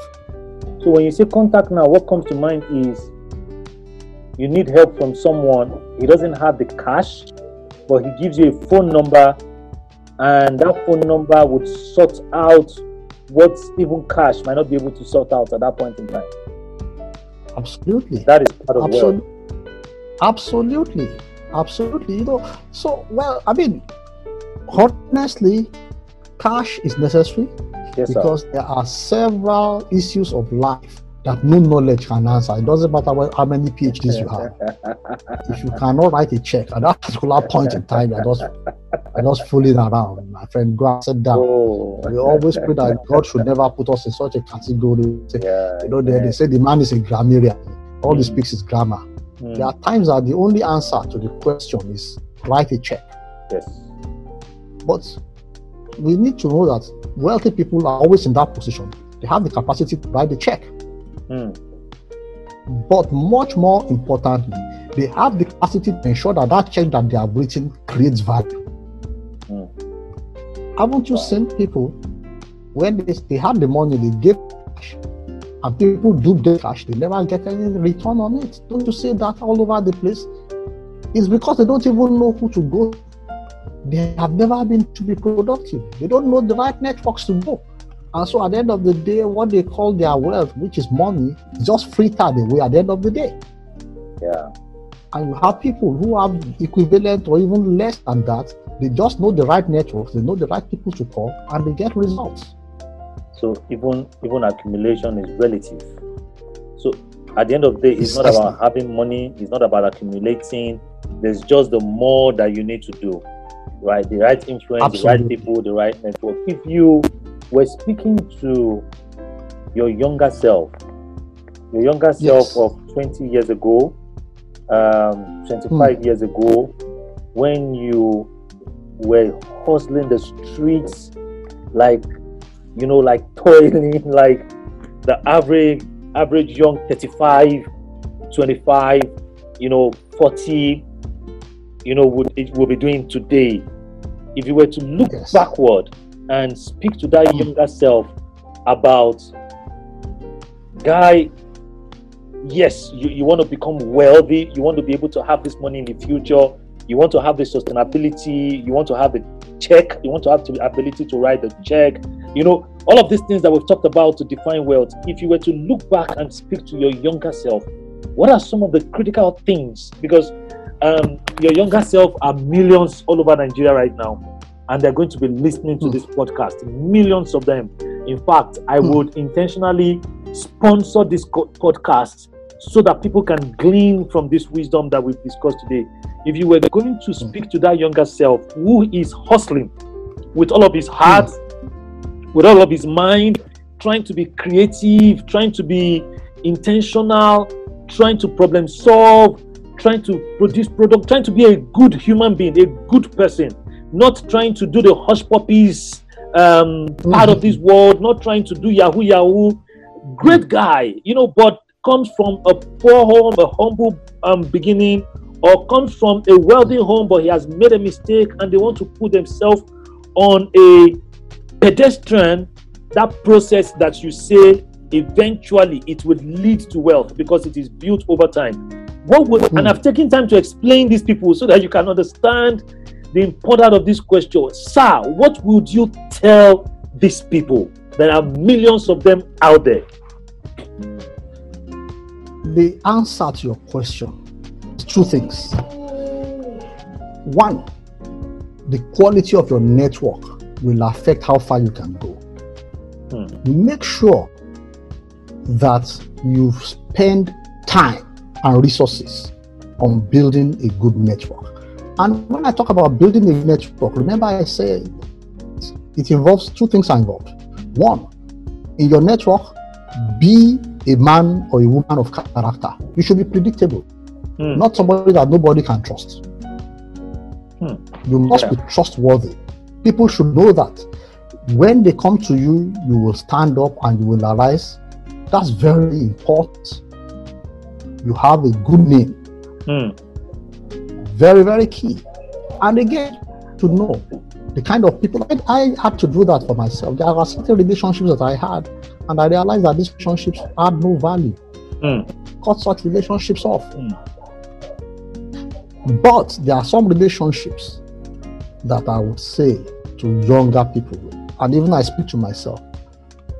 Speaker 1: So when you say contact now, what comes to mind is you need help from someone. He doesn't have the cash, but he gives you a phone number, and that phone number would sort out what even cash might not be able to sort out at that point in time.
Speaker 2: Absolutely.
Speaker 1: That is part of
Speaker 2: Absol-. Absolutely. Absolutely. You know, so, well, I mean, honestly, cash is necessary yes, because there are several issues of life that no knowledge can answer. It doesn't matter what, how many PhDs you have. if you cannot write a check at that particular point in time, you're just, you're just fooling around. My friend, go and sit down. Oh. We always pray that God should never put us in such a category. Yeah, you know, they, they say the man is a grammarian. All mm. he speaks is grammar. Mm. There are times that the only answer to the question is write a check.
Speaker 1: Yes.
Speaker 2: But we need to know that wealthy people are always in that position. They have the capacity to write the check. Mm. But much more importantly, they have the capacity to ensure that that change that they have written creates value. Mm. Haven't you seen people when they, they have the money, they give cash, and people do the cash, they never get any return on it? Don't you see that all over the place? It's because they don't even know who to go. They have never been to be productive. They don't know the right networks to go. And so at the end of the day, what they call their wealth, which is money, is just frittered away at the end of the day.
Speaker 1: Yeah.
Speaker 2: And you have people who have equivalent or even less than that. They just know the right networks, they know the right people to call, and they get results.
Speaker 1: So even even accumulation is relative. So at the end of the day, it's, it's not about having money, it's not about accumulating. There's just the more that you need to do. Right? The right influence, Absolutely. the right people, the right network. If you we're speaking to your younger self, your younger self of 20 years ago, um, 25 mm. years ago, when you were hustling the streets like, you know, like toiling, like the average average young 35, 25, you know, 40, you know, would it will be doing today. If you were to look yes. backward and speak to that younger self about guy yes you, you want to become wealthy you want to be able to have this money in the future you want to have the sustainability you want to have the check you want to have the ability to write the check. You know all of these things that we've talked about to define wealth if you were to look back and speak to your younger self what are some of the critical things? Because um, your younger self are millions all over nigeria right now and they're going to be listening to mm. this podcast. Millions of them. In fact, I mm. would intentionally sponsor this podcast so that people can glean from this wisdom that we've discussed today. If you were going to hmm. speak to that younger self who is hustling with all of his heart, with all of his mind, trying to be creative, trying to be intentional, trying to problem solve, trying to produce product, trying to be a good human being, a good person not trying to do the hush puppies um, mm-hmm. part of this world, not trying to do Yahoo Yahoo. Great guy, you know, but comes from a poor home, a humble um, beginning, or comes from a wealthy home, but he has made a mistake and they want to put themselves on a pedestrian. That process that you say eventually it would lead to wealth because it is built over time. What would, mm. and I've taken time to explain these people so that you can understand the importance of this question. Sir, what would you tell these people? There are millions of them out there.
Speaker 2: The answer to your question is two things. One, the quality of your network will affect how far you can go. Hmm. Make sure that you spend time and resources on building a good network. And when I talk about building a network, remember I said it involves two things are involved. One, in your network, be a man or a woman of character. You should be predictable, mm. not somebody that nobody can trust. Hmm. You must yeah. be trustworthy. People should know that when they come to you, you will stand up and you will arise. That's very important. You have a good name. Hmm. Very, very key. And again, to know the kind of people I, I had to do that for myself. There are certain relationships that I had, and I realized that these relationships had no value. Mm. Cut such relationships off. Mm. But there are some relationships that I would say to younger people, and even I speak to myself,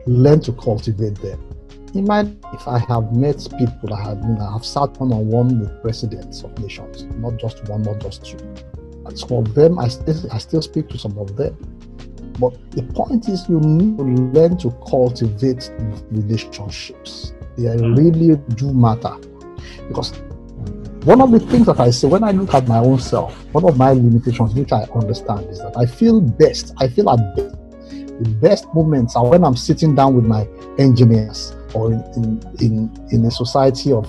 Speaker 2: learn to cultivate them in my life, I have met people I have, you know, I have sat one on one with presidents of nations, not just one, not just two. some of them I still I still speak to some of them. But the point is, you need to learn to cultivate relationships. They hmm. really do matter. Because one of the things that I say when I look at my own self, one of my limitations, which I understand, is that I feel best. I feel at best. The best moments are when I'm sitting down with my engineers or in, in, in, a society of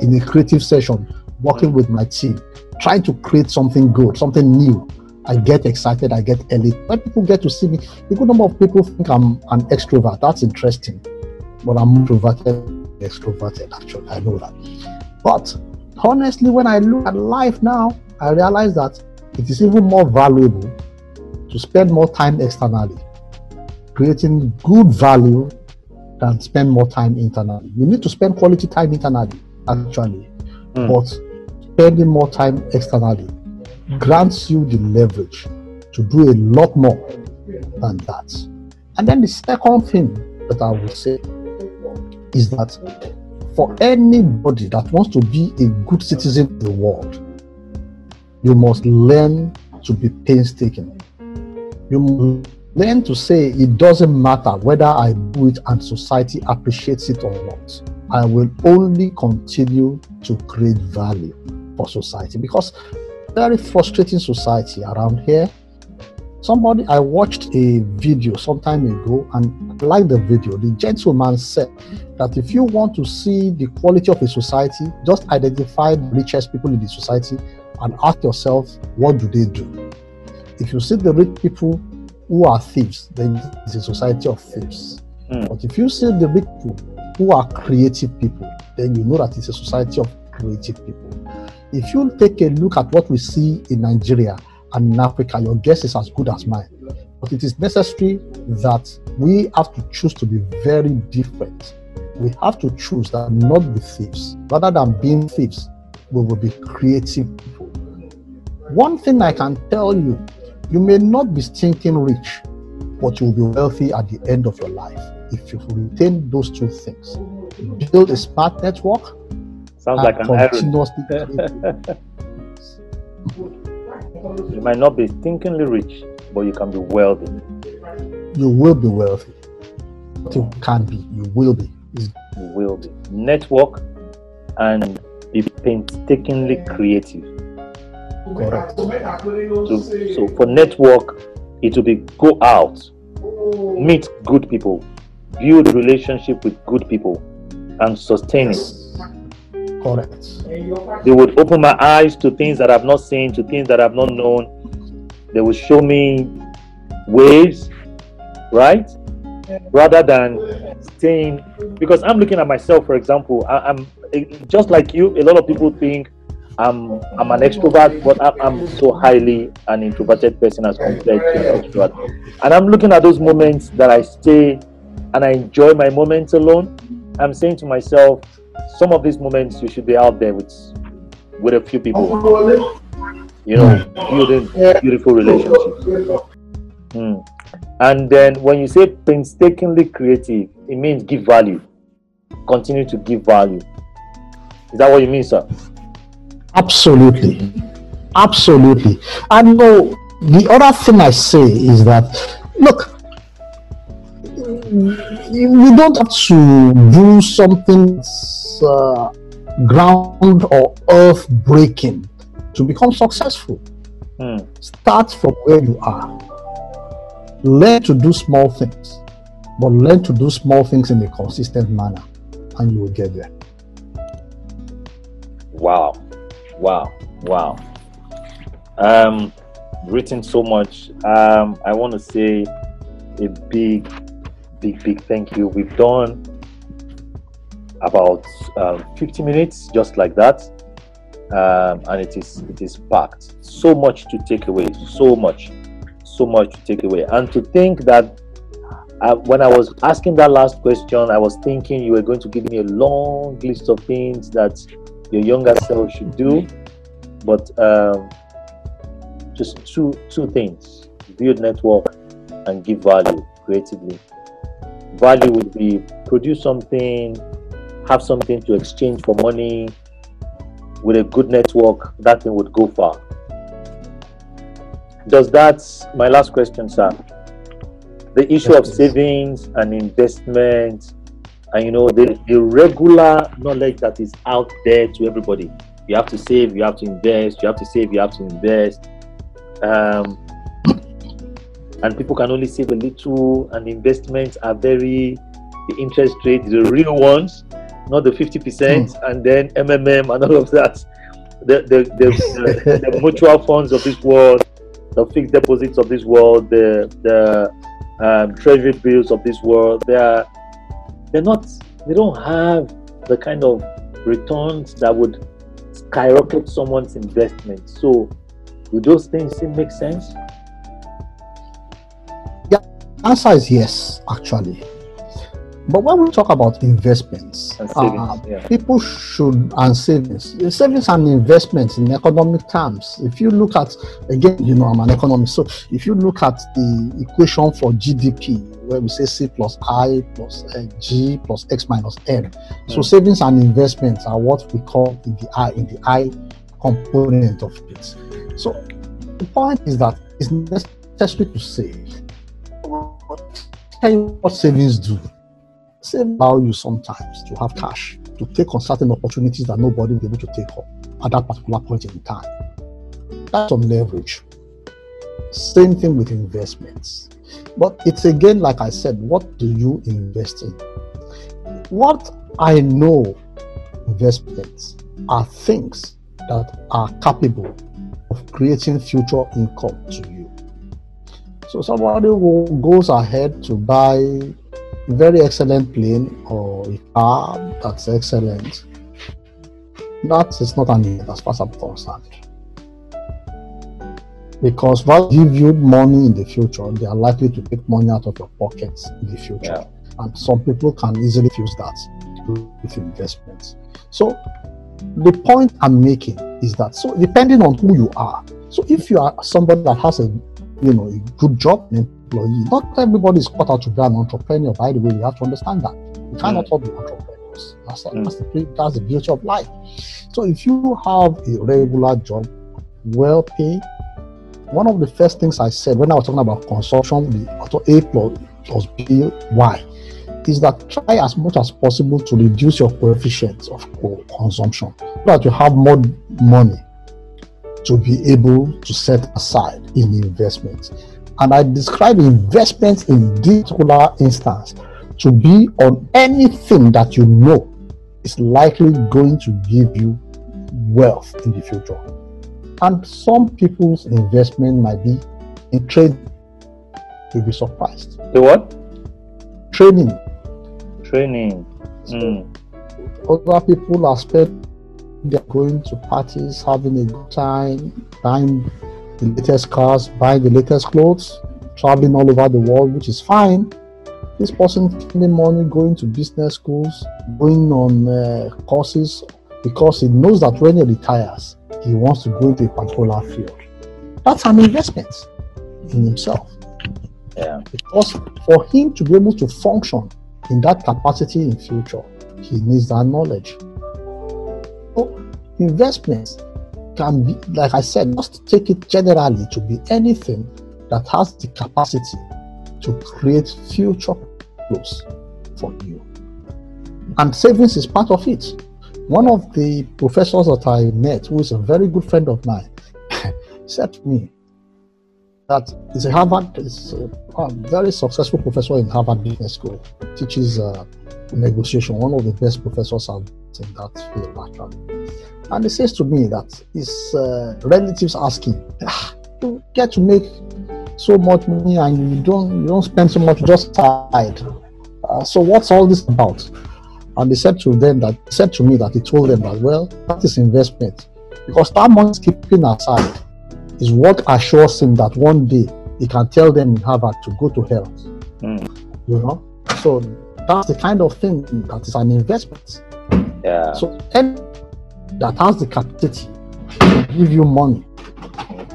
Speaker 2: in a creative session, working with my team, trying to create something good, something new. I get excited, I get elite. When people get to see me, a good number of people think I'm an extrovert. That's interesting. But I'm introverted, extroverted, actually. I know that. But honestly, when I look at life now, I realize that it is even more valuable to spend more time externally, creating good value than spend more time internally. You need to spend quality time internally, actually. Mm. But spending more time externally grants you the leverage to do a lot more than that. And then the second thing that I would say is that for anybody that wants to be a good citizen of the world, you must learn to be painstaking. You learn to say it doesn't matter whether I do it and society appreciates it or not. I will only continue to create value for society because very frustrating society around here. Somebody I watched a video some time ago and liked the video. The gentleman said that if you want to see the quality of a society, just identify the richest people in the society and ask yourself, what do they do? If you see the rich people who are thieves, then it's a society of thieves. Mm. But if you see the people who are creative people, then you know that it's a society of creative people. If you take a look at what we see in Nigeria and in Africa, your guess is as good as mine. But it is necessary that we have to choose to be very different. We have to choose that not be thieves. Rather than being thieves, we will be creative people. One thing I can tell you, you may not be stinking rich, but you will be wealthy at the end of your life if you retain those two things. Build a smart network
Speaker 1: Sounds like an you might not be thinkingly rich, but you can be wealthy.
Speaker 2: You will be wealthy. You can be. You will be.
Speaker 1: You will be. Network and be painstakingly creative.
Speaker 2: Correct.
Speaker 1: So, so for network, it will be go out, meet good people, build relationship with good people, and sustain it
Speaker 2: Correct.
Speaker 1: They would open my eyes to things that I've not seen, to things that I've not known. They would show me ways, right? Rather than staying, because I'm looking at myself, for example, I, am eh, just like you. A lot of people think I'm I'm an extrovert, but I'm, so highly an introverted person as compared to an extrovert. And I'm looking at those moments that I stay and I enjoy my moments alone. I'm saying to myself, some of these moments you should be out there with with a few people. You know, building beautiful relationships. Mm. And then when you say painstakingly creative, it means give value. Continue to give value. Is that what you mean, sir?
Speaker 2: Absolutely. Absolutely. And no, the other thing I say is that look, we don't have to do something uh, ground or earth breaking to become successful. Mm. Start from where you are. Learn to do small things, but learn to do small things in a consistent manner, and you will get there.
Speaker 1: Wow, wow, wow. Um, written so much. Um, I want to say a big, big, big thank you. We've done about um, 50 minutes, just like that, um, and it is it is packed. So much to take away, so much, so much to take away, and to think that uh, when I was asking that last question, I was thinking you were going to give me a long list of things that your younger self should do, but um, just two two things: build network and give value creatively. Value would be produce something have something to exchange for money. With a good network, that thing would go far. does that, my last question, sir, the issue of savings and investment and you know the, the regular knowledge that is out there to everybody you have to save you have to invest you have to save you have to invest um, and people can only save a little and investments are very the interest rate the real ones not the 50% mm. and then mmm and all of that the the, the, the, the mutual funds of this world the fixed deposits of this world the the um, treasury bills of this world. They are they're not they don't have the kind of returns that would skyrocket someone's investment. So do those things still make sense?
Speaker 2: Yeah, answer is yes, actually. But when we talk about investments,
Speaker 1: savings, uh, yeah.
Speaker 2: people should and savings, savings and investments in economic terms. If you look at again, you know, I'm an economist, so if you look at the equation for GDP, where we say C plus I plus uh, G plus X minus M, so savings and investments are what we call in the I in the I component of it. So the point is that it's necessary to save. Tell you what savings do same value sometimes to have cash to take on certain opportunities that nobody will be able to take up at that particular point in time. That's on leverage. Same thing with investments. But it's again, like I said, what do you invest in? What I know investments are things that are capable of creating future income to you. So somebody who goes ahead to buy very excellent plane or a car that's excellent, that is not an event as far as I'm concerned. Because what give you money in the future, they are likely to take money out of your pockets in the future. Yeah. And some people can easily use that with investments. So the point I'm making is that so depending on who you are, so if you are somebody that has a you know a good job, employee. Not everybody is cut out to be an entrepreneur. By the way, you have to understand that. You cannot mm. all be entrepreneurs. That's, mm. that's, the, that's the beauty of life. So if you have a regular job, well paid, one of the first things I said when I was talking about consumption, the A plus, plus B, Y, is that try as much as possible to reduce your coefficient of consumption so that you have more money to be able to set aside in investments. And I describe investments in this particular instance to be on anything that you know is likely going to give you wealth in the future. And some people's investment might be in training. You'll be surprised.
Speaker 1: The what?
Speaker 2: Training.
Speaker 1: Training. Mm.
Speaker 2: Other people are spent they're going to parties, having a good time, buying the latest cars, buying the latest clothes, traveling all over the world, which is fine. This person spending money going to business schools, going on uh, courses, because he knows that when he retires, he wants to go into a particular field. That's an investment in himself.
Speaker 1: Yeah.
Speaker 2: Because for him to be able to function in that capacity in future, he needs that knowledge. So investments can be, like I said, just take it generally to be anything that has the capacity to create future flows for you. And savings is part of it. One of the professors that I met, who is a very good friend of mine, said to me that he's a Harvard, is a very successful professor in Harvard Business School, teaches uh, negotiation, one of the best professors in that field actually. And he says to me that his uh, relatives asking, ah, you get to make so much money and you don't you don't spend so much just side. Uh, so what's all this about? And they said to them that said to me that he told them that well that is investment because that money keeping aside is what assures him that one day he can tell them in Harvard to go to hell. Mm. You know, so that's the kind of thing that is an investment.
Speaker 1: Yeah.
Speaker 2: So any that has the capacity to give you money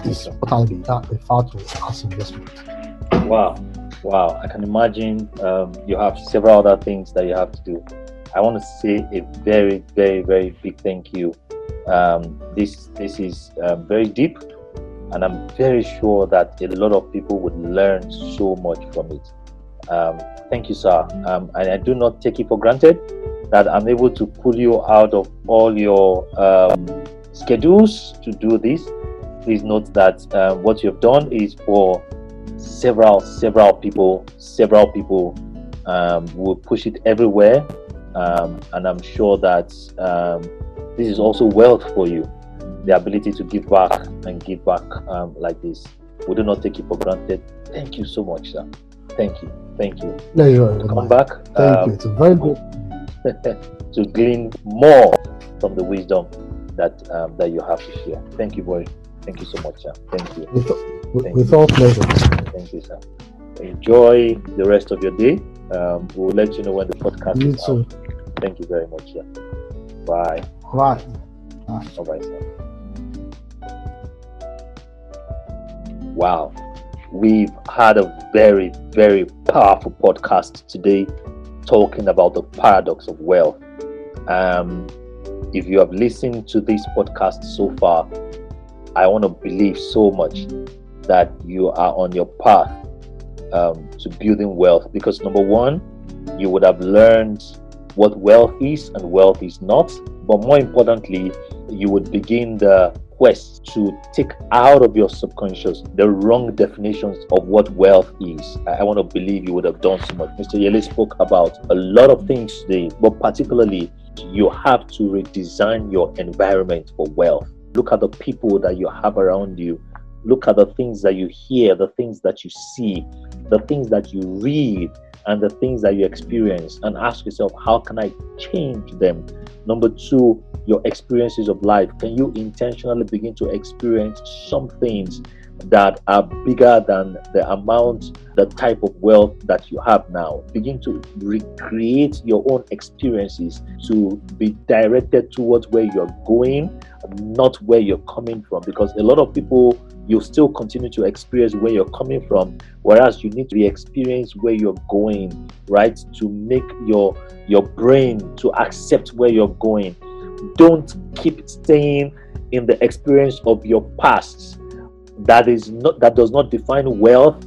Speaker 2: is what be refer to as investment.
Speaker 1: Wow. Wow. I can imagine um, you have several other things that you have to do. I want to say a very, very, very big thank you. Um, this this is um, very deep, And I'm very sure that a lot of people would learn so much from it. Um, thank you, sir. Um, and I do not take it for granted that I'm able to pull you out of all your um, schedules to do this. Please note that uh, what you've done is for several, several people, several people um, will push it everywhere. Um, and I'm sure that um, this is also wealth for you the ability to give back and give back um, like this. We do not take it for granted. Thank you so much, sir. Thank you. Thank you.
Speaker 2: Yeah, you're
Speaker 1: Come back.
Speaker 2: Thank um, you. It's very good.
Speaker 1: to glean more from the wisdom that um, that you have to share. Thank you, boy. Thank you so much, sir. Thank you.
Speaker 2: With, Thank with you. all pleasure.
Speaker 1: Thank you, sir. Enjoy the rest of your day. Um, we'll let you know when the podcast
Speaker 2: you
Speaker 1: is
Speaker 2: too.
Speaker 1: out. Thank you very much, sir. Bye.
Speaker 2: Bye.
Speaker 1: Bye. Bye. Wow. We've had a very, very powerful podcast today talking about the paradox of wealth. Um, if you have listened to this podcast so far, I want to believe so much that you are on your path um, to building wealth because number one, you would have learned what wealth is and wealth is not. But more importantly, you would begin the quest to take out of your subconscious the wrong definitions of what wealth is. I, want to believe you would have done so much. Mr. Yele spoke about a lot of things today, but particularly, you have to redesign your environment for wealth. Look at the people that you have around you. Look at the things that you hear, the things that you see, the things that you read, and the things that you experience, and ask yourself, how can I change them? Number two, your experiences of life? Can you intentionally begin to experience some things that are bigger than the amount, the type of wealth that you have now? Begin to recreate your own experiences to be directed towards where you're going, not where you're coming from. Because a lot of people you still continue to experience where you're coming from whereas you need to experience where you're going right to make your your brain to accept where you're going don't keep staying in the experience of your past that is not that does not define wealth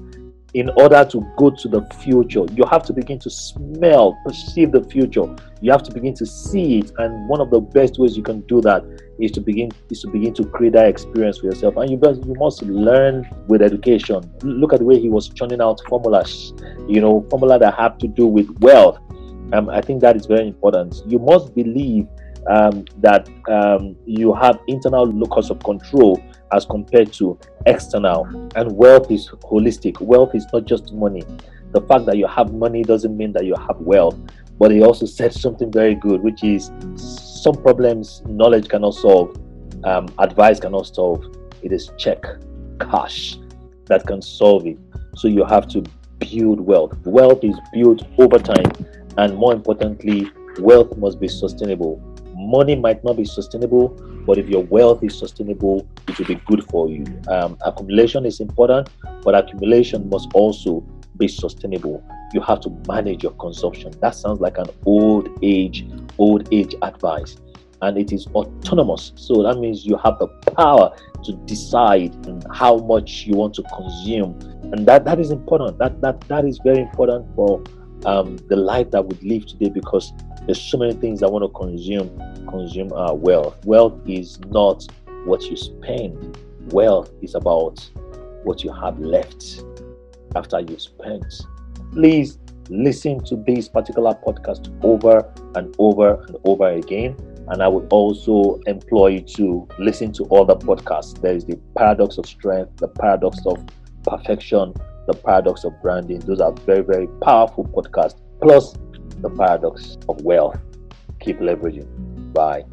Speaker 1: in order to go to the future. You have to begin to smell perceive the future. You have to begin to see it. And one of the best ways you can do that is to begin is to begin to create that experience for yourself. And you best, you must learn with education. Look at the way he was churning out formulas you know formula that have to do with wealth. Um, i think that is very important. You must believe um, that um, you have internal locus of control as compared to external. And wealth is holistic. Wealth is not just money. The fact that you have money doesn't mean that you have wealth. But he also said something very good, which is some problems knowledge cannot solve, um, advice cannot solve. It is check, cash that can solve it. So you have to build wealth. Wealth is built over time, and more importantly, wealth must be sustainable money might not be sustainable, but if your wealth is sustainable, it will be good for you. Um, accumulation is important, but accumulation must also be sustainable. You have to manage your consumption. That sounds like an old age, old age advice. And it is autonomous. So that means you have the power to decide how much you want to consume. And that, that is important. That, that, that is very important for um, the life that we live today because there's so many things I want to consume. Consume our wealth. Wealth is not what you spend. Wealth is about what you have left after you spent. Please listen to this particular podcast over and over and over again. And I would also employ you to listen to other podcasts. There is the paradox of strength, the paradox of perfection, the paradox of branding. Those are very, very powerful podcasts. Plus, the paradox of wealth. Keep leveraging. Bye.